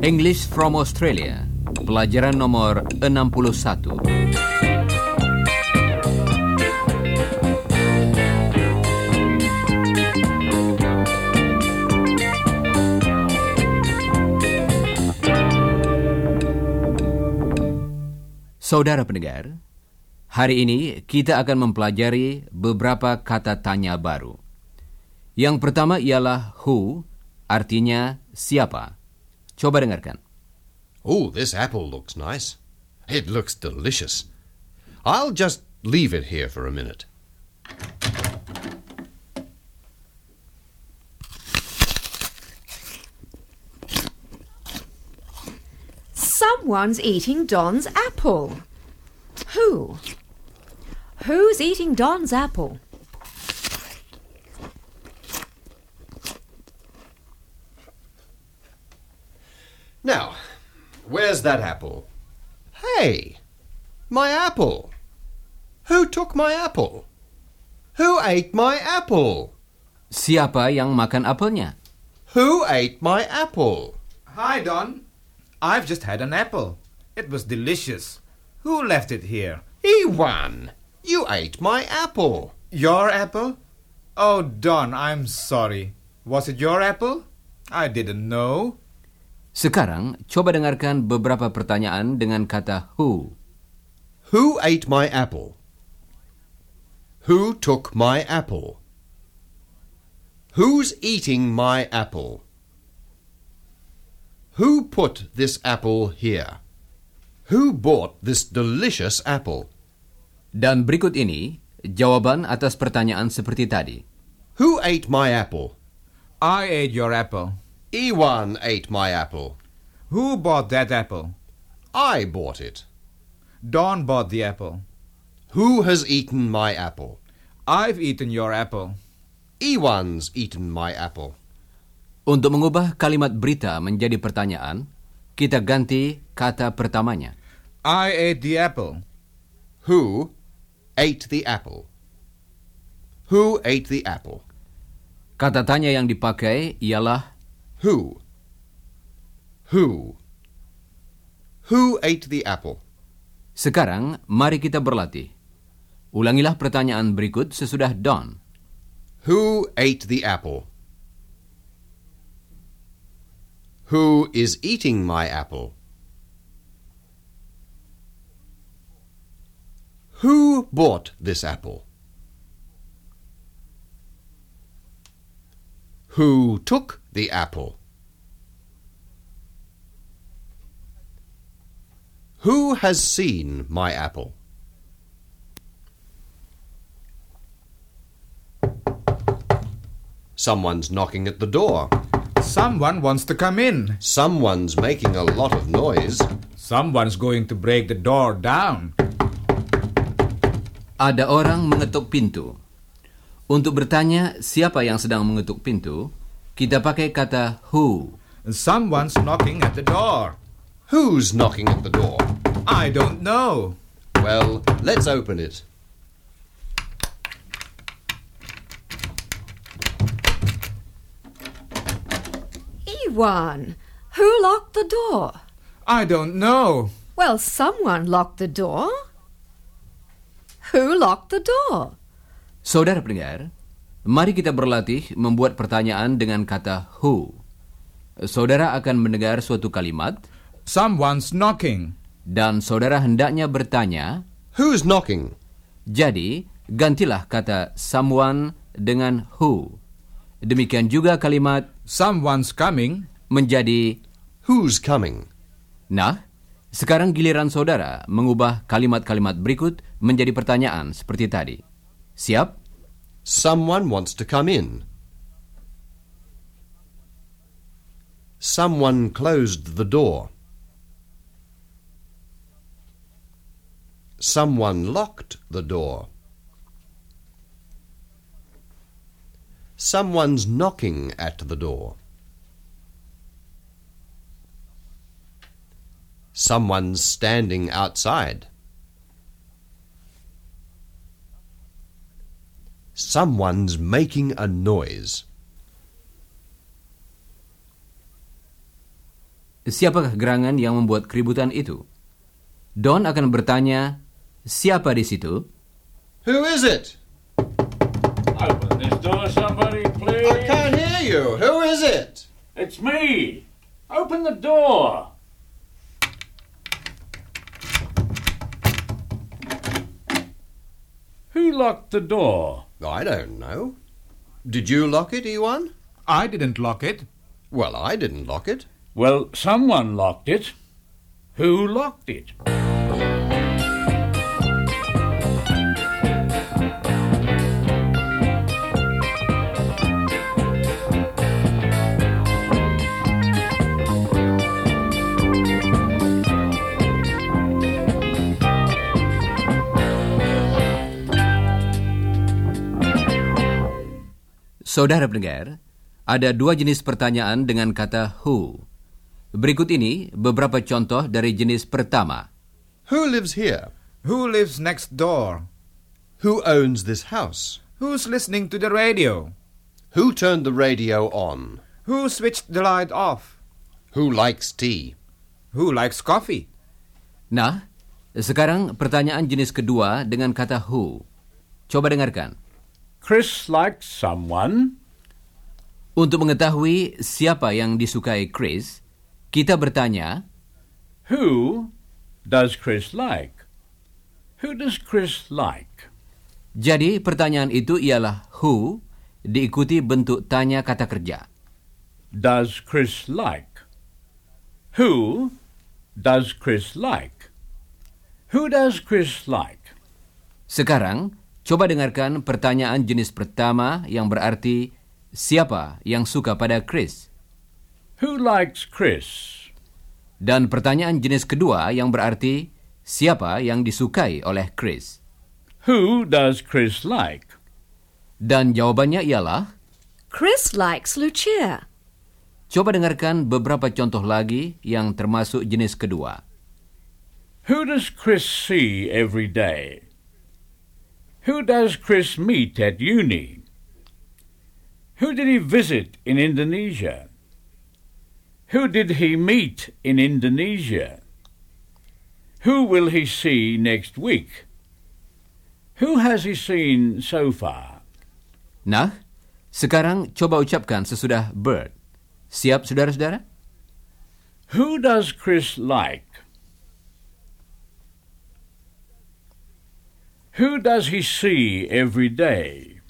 English from Australia. Pelajaran nomor 61. Saudara pendengar, hari ini kita akan mempelajari beberapa kata tanya baru. Yang pertama ialah who, artinya siapa. Coba dengarkan. Oh, this apple looks nice. It looks delicious. I'll just leave it here for a minute. Someone's eating Don's apple. Who? Who's eating Don's apple? Now, where's that apple? Hey, my apple. Who took my apple? Who ate my apple? Siapa yang makan apelnya? Who ate my apple? Hi, Don. I've just had an apple. It was delicious. Who left it here? Ewan, you ate my apple. Your apple? Oh, Don, I'm sorry. Was it your apple? I didn't know. Sekarang, coba dengarkan beberapa pertanyaan dengan kata who. Who ate my apple? Who took my apple? Who's eating my apple? Who put this apple here? Who bought this delicious apple? Dan berikut ini jawaban atas pertanyaan seperti tadi. Who ate my apple? I ate your apple. Ewan ate my apple. Who bought that apple? I bought it. Don bought the apple. Who has eaten my apple? I've eaten your apple. Ewan's eaten my apple. Untuk mengubah kalimat berita menjadi pertanyaan, kita ganti kata pertamanya. I ate the apple. Who ate the apple? Who ate the apple? Kata tanya yang dipakai ialah Who? Who? Who ate the apple? Sekarang, mari kita berlatih. Ulangilah pertanyaan berikut sesudah Don. Who ate the apple? Who is eating my apple? Who bought this apple? Who took the apple? Who has seen my apple? Someone's knocking at the door. Someone wants to come in. Someone's making a lot of noise. Someone's going to break the door down. Ada orang mengetuk pintu. Untuk bertanya siapa yang sedang mengetuk pintu, kita pakai kata who. Someone's knocking at the door. Who's knocking at the door? I don't know. Well, let's open it. Ewan. Who locked the door? I don't know. Well, someone locked the door. Who locked the door? Saudara pendengar, mari kita berlatih membuat pertanyaan dengan kata who. Saudara akan mendengar suatu kalimat Someone's knocking. dan saudara hendaknya bertanya, Who's knocking? jadi gantilah kata someone dengan who. Demikian juga kalimat Someone's coming. menjadi Who's coming? Nah, sekarang giliran saudara mengubah kalimat-kalimat berikut menjadi pertanyaan seperti tadi. Siap? Someone wants to come in. Someone closed the door. Someone locked the door. Someone's knocking at the door. Someone's standing outside. Someone's making a noise. Siapakah gerangan yang membuat keributan itu? Don akan bertanya, siapa di situ? Who is it? Open this door, somebody, please. I can't hear you. Who is it? It's me. Open the door. Who locked the door? I don't know. Did you lock it, Ewan? I didn't lock it. Well, I didn't lock it. Well, someone locked it. Who locked it? Saudara pendengar, ada dua jenis pertanyaan dengan kata who. Berikut ini beberapa contoh dari jenis pertama. Who lives here? Who lives next door? Who owns this house? Who's listening to the radio? Who turned the radio on? Who switched the light off? Who likes tea? Who likes coffee? Nah, sekarang pertanyaan jenis kedua dengan kata who. Coba dengarkan. Chris likes someone. Untuk mengetahui siapa yang disukai Chris, kita bertanya, Who does Chris like? Who does Chris like? jadi pertanyaan itu ialah who diikuti bentuk tanya kata kerja. Does Chris like? Who does Chris like? Who does Chris like? Sekarang, coba dengarkan pertanyaan jenis pertama yang berarti siapa yang suka pada Chris? Who likes Chris? Dan pertanyaan jenis kedua yang berarti siapa yang disukai oleh Chris? Who does Chris like? Dan jawabannya ialah, Chris likes Lucia. coba dengarkan beberapa contoh lagi yang termasuk jenis kedua. Who does Chris see every day? Who does Chris meet at uni? Who did he visit in Indonesia? Who did he meet in Indonesia? Who will he see next week? Who has he seen so far? Nah, sekarang coba ucapkan sesudah Bert. Siap, saudara-saudara? Who does Chris like? Who does he see every day?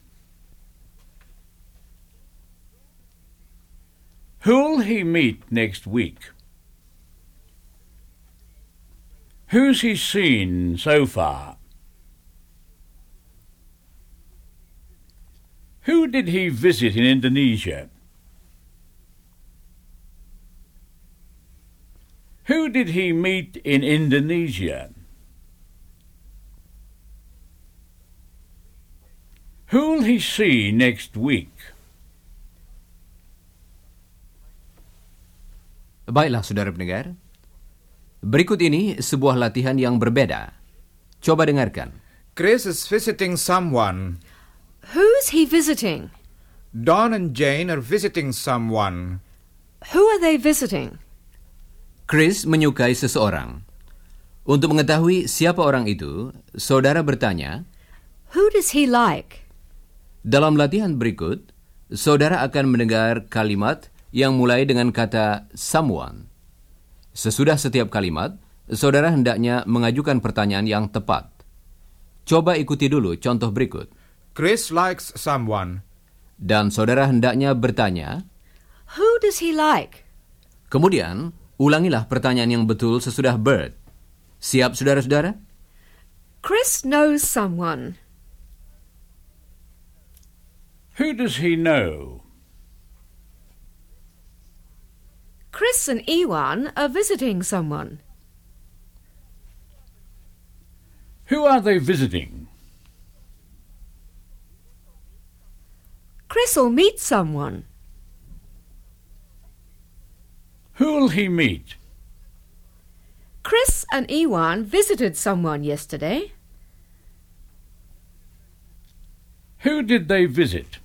Who'll he meet next week? Who's he seen so far? Who did he visit in Indonesia? Who did he meet in Indonesia? Who'll he see next week? Baiklah, saudara pendengar. Berikut ini sebuah latihan yang berbeda. Coba dengarkan. Chris is visiting someone. Who's he visiting? Don and Jane are visiting someone. Who are they visiting? Chris menyukai seseorang. Untuk mengetahui siapa orang itu, saudara bertanya, Who does he like? Dalam latihan berikut, saudara akan mendengar kalimat yang mulai dengan kata someone. Sesudah setiap kalimat, saudara hendaknya mengajukan pertanyaan yang tepat. Coba ikuti dulu contoh berikut. Chris likes someone. Dan saudara hendaknya bertanya, Who does he like? kemudian ulangilah pertanyaan yang betul sesudah bird. Siap saudara-saudara? Chris knows someone. Who does he know? Chris and Ewan are visiting someone. Who are they visiting? Chris will meet someone. Who'll he meet? Chris and Ewan visited someone yesterday. Who did they visit?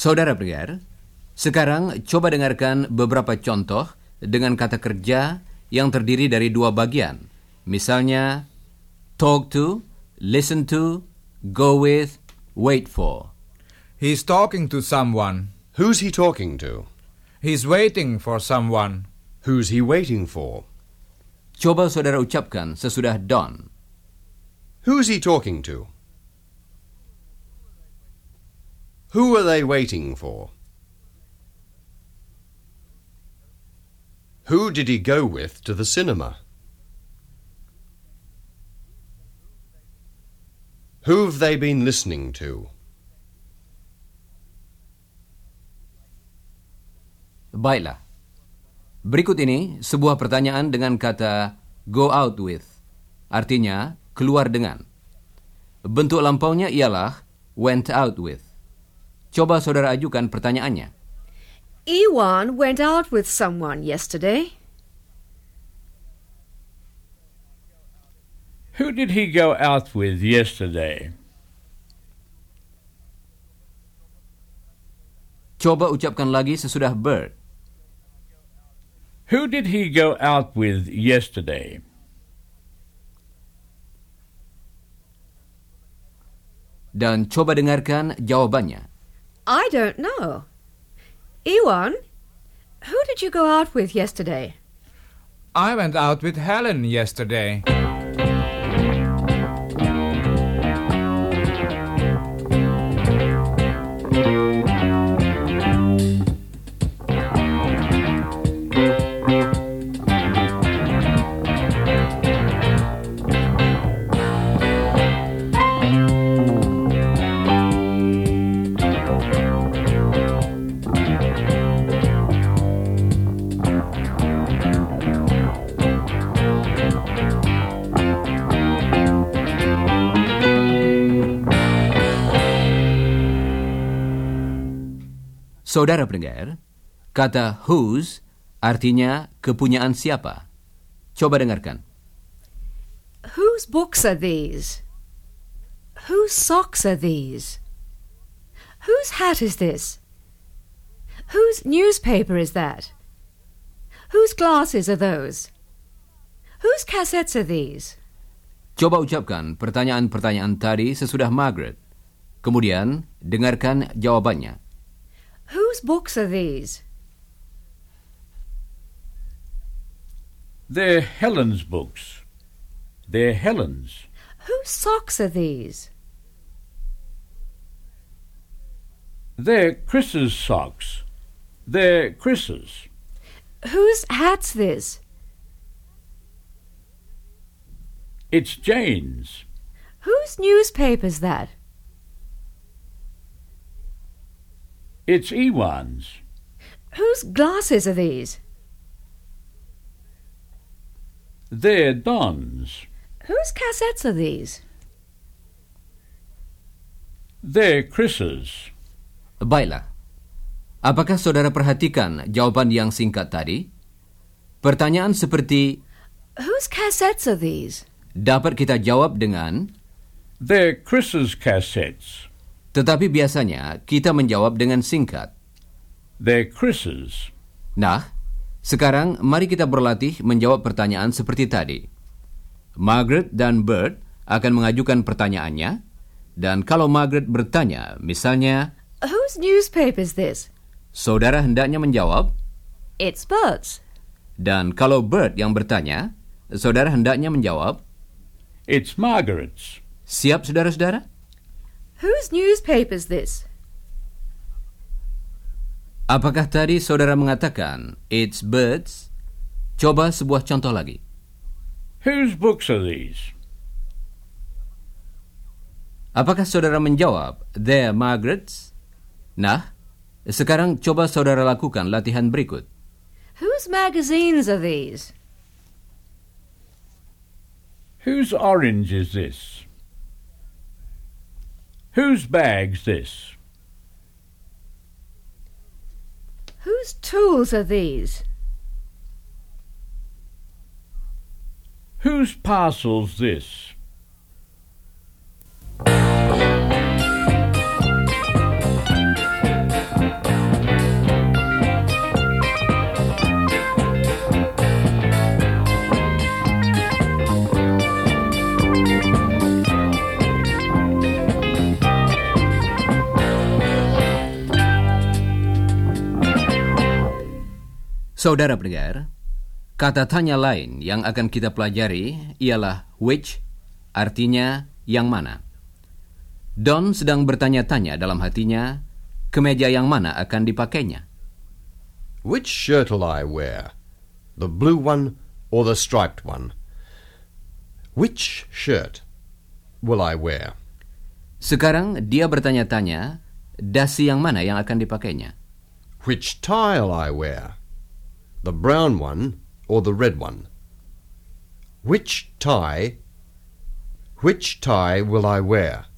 Saudara pendengar, sekarang coba dengarkan beberapa contoh dengan kata kerja yang terdiri dari dua bagian. Misalnya, talk to, listen to, go with, wait for. He's talking to someone. Who's he talking to? He's waiting for someone. Who's he waiting for? Coba saudara ucapkan sesudah done. Who's he talking to? Who are they waiting for? Who did he go with to the cinema? Who've they been listening to? Baiklah. Berikut ini sebuah pertanyaan dengan kata go out with. Artinya keluar dengan. Bentuk lampaunya ialah went out with. Coba saudara ajukan pertanyaannya. Ewan went out with someone yesterday. Who did he go out with yesterday? Coba ucapkan lagi sesudah Bert. Who did he go out with yesterday? Dan coba dengarkan jawabannya. I don't know. Ewan, who did you go out with yesterday? I went out with Helen yesterday. Saudara pendengar, kata whose artinya kepunyaan siapa. Coba dengarkan. Whose books are these? Whose socks are these? Whose hat is this? Whose newspaper is that? Whose glasses are those? Whose cassettes are these? Coba ucapkan pertanyaan-pertanyaan tadi sesudah Margaret. Kemudian dengarkan jawabannya. Whose books are these? They're Helen's books. They're Helen's. Whose socks are these? They're Chris's socks. They're Chris's. Whose hat's this? It's Jane's. Whose newspaper's that? It's Ewan's. Whose glasses are these? They're Don's. Whose cassettes are these? They're Chris's. Baiklah. Apakah saudara perhatikan jawaban yang singkat tadi? Pertanyaan seperti Whose cassettes are these? dapat kita jawab dengan They're Chris's cassettes. Tetapi biasanya kita menjawab dengan singkat. They're Chris's. Nah, sekarang mari kita berlatih menjawab pertanyaan seperti tadi. Margaret dan Bert akan mengajukan pertanyaannya, dan kalau Margaret bertanya, misalnya, Whose newspaper's this? saudara hendaknya menjawab, It's Bert's. dan kalau Bert yang bertanya, saudara hendaknya menjawab, It's Margaret's. siap saudara-saudara? Whose newspaper's this? Apakah tadi saudara mengatakan, it's Bert's? Coba sebuah contoh lagi. Whose books are these? Apakah saudara menjawab, they're Margaret's? Nah, sekarang coba saudara lakukan latihan berikut. Whose magazines are these? Whose orange is this? Whose bag's this? Whose tools are these? Whose parcel's this? Saudara pendengar, kata tanya lain yang akan kita pelajari ialah which, artinya yang mana. Don sedang bertanya-tanya dalam hatinya, kemeja yang mana akan dipakainya. Which shirt'll I wear? The blue one or the striped one? Which shirt will I wear? Sekarang dia bertanya-tanya, dasi yang mana yang akan dipakainya. Which tie'll I wear? The brown one or the red one? Which tie which tie will I wear?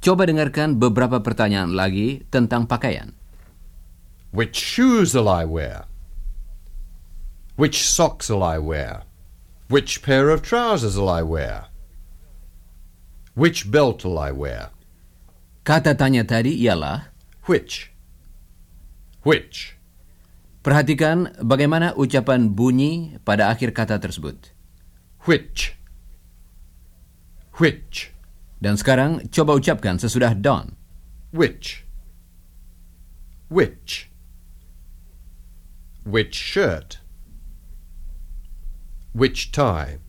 Coba dengarkan beberapa pertanyaan lagi tentang pakaian. Which shoes'll I wear? Which socks'll I wear? Which pair of trousers'll I wear? Which belt'll I wear? Kata tanya tadi ialah, Which? Which? Perhatikan bagaimana ucapan bunyi pada akhir kata tersebut. Which? Which? Dan sekarang coba ucapkan sesudah Don. Which? Which? Which shirt? Which tie?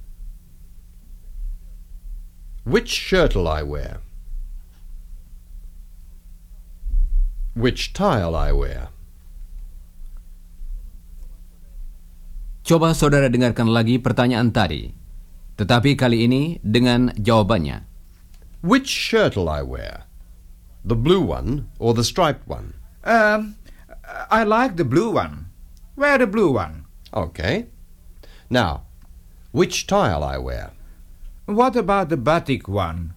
Which shirt'll I wear? Which tie'll I wear? Coba saudara dengarkan lagi pertanyaan tadi. Tetapi kali ini dengan jawabannya. Which shirt'll I wear? The blue one or the striped one? Um, I like the blue one. Wear the blue one. Okay. Now, which tie'll I wear? What about the batik one?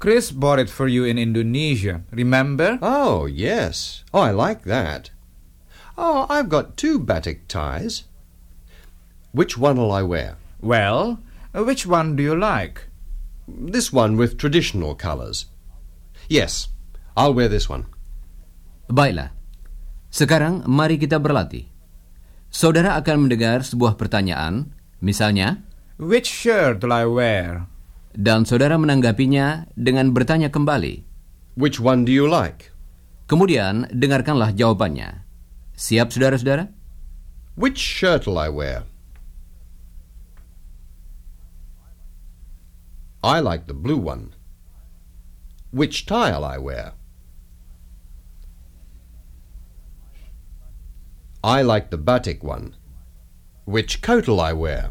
Chris bought it for you in Indonesia, remember? Oh, yes. Oh, I like that. Oh, I've got two batik ties. Which one'll I wear? Well, uh, which one do you like? This one with traditional colours. Yes, I'll wear this one. Baiklah. Sekarang mari kita berlatih. Saudara akan mendengar sebuah pertanyaan, misalnya, Which shirt will I wear? dan saudara menanggapinya dengan bertanya kembali. Which one do you like? Kemudian dengarkanlah jawabannya. Siap saudara-saudara? Which shirt'll I wear? I like the blue one. Which tie'll I wear? I like the batik one. Which coat'll I wear?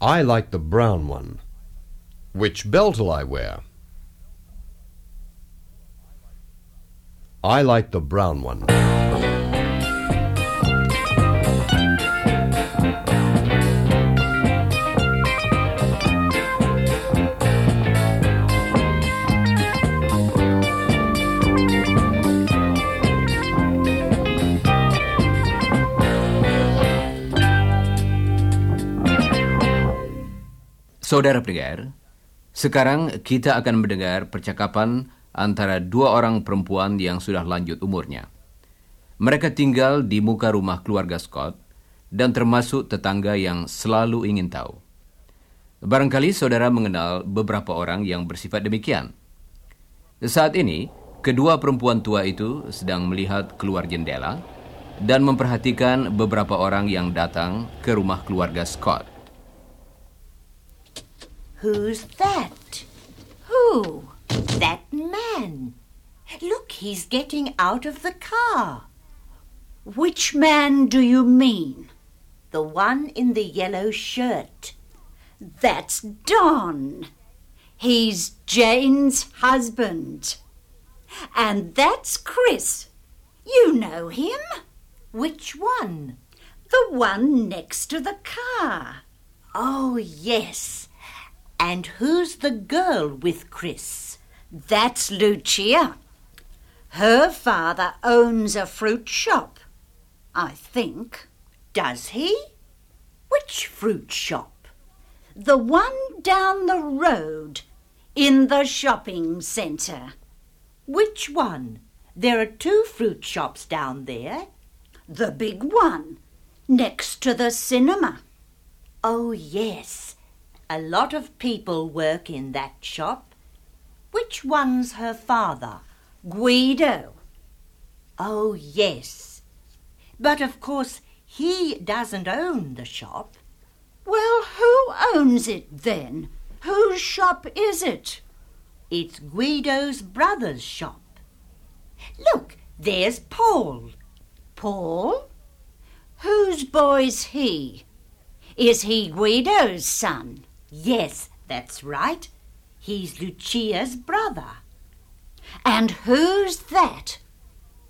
I like the brown one. Which belt'll I wear? I like the brown one. Saudara pendengar, sekarang kita akan mendengar percakapan antara dua orang perempuan yang sudah lanjut umurnya. Mereka tinggal di muka rumah keluarga Scott dan termasuk tetangga yang selalu ingin tahu. Barangkali saudara mengenal beberapa orang yang bersifat demikian. Saat ini, kedua perempuan tua itu sedang melihat keluar jendela dan memperhatikan beberapa orang yang datang ke rumah keluarga Scott. Who's that? Who? That man. Look, he's getting out of the car. Which man do you mean? The one in the yellow shirt. That's Don. He's Jane's husband. And that's Chris. You know him. Which one? The one next to the car. Oh, yes. And who's the girl with Chris? That's Lucia. Her father owns a fruit shop, I think. Does he? Which fruit shop? The one down the road in the shopping centre. Which one? There are two fruit shops down there. The big one next to the cinema. Oh, yes. A lot of people work in that shop. Which one's her father? Guido. Oh, yes. But of course, he doesn't own the shop. Well, who owns it then? Whose shop is it? It's Guido's brother's shop. Look, there's Paul. Paul? Whose boy's he? Is he Guido's son? Yes, that's right. He's Lucia's brother. And who's that?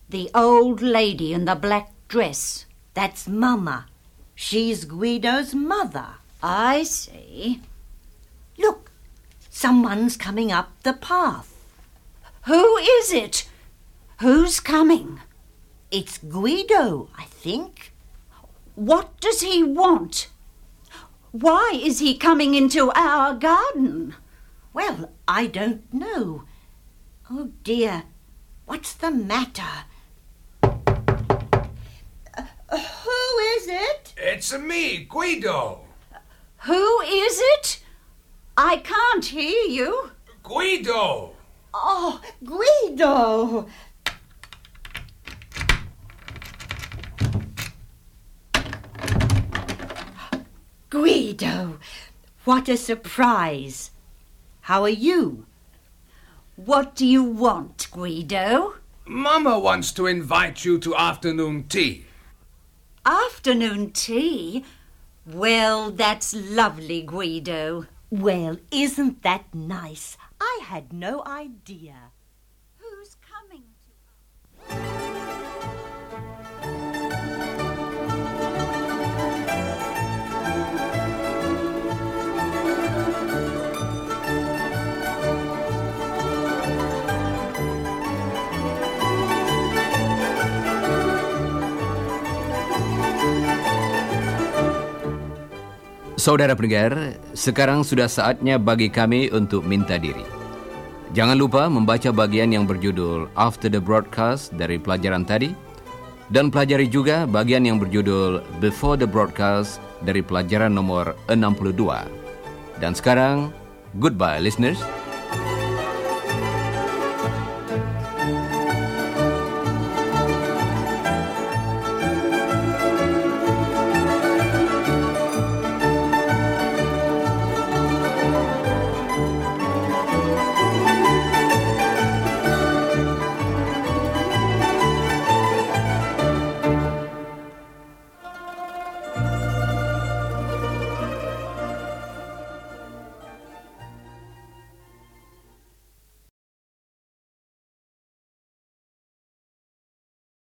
The old lady in the black dress. That's Mama. She's Guido's mother. I see. Look, someone's coming up the path. Who is it? Who's coming? It's Guido, I think. What does he want? Why is he coming into our garden? Well, I don't know. Oh dear, what's the matter? Uh, who is it? It's me, Guido. Who is it? I can't hear you. Guido. Oh, Guido. Guido, what a surprise. How are you? What do you want, Guido? Mama wants to invite you to afternoon tea. Afternoon tea? Well, that's lovely, Guido. Well, isn't that nice? I had no idea. Saudara pendengar, sekarang sudah saatnya bagi kami untuk minta diri. Jangan lupa membaca bagian yang berjudul After the Broadcast dari pelajaran tadi dan pelajari juga bagian yang berjudul Before the Broadcast dari pelajaran nomor 62. Dan sekarang, goodbye listeners.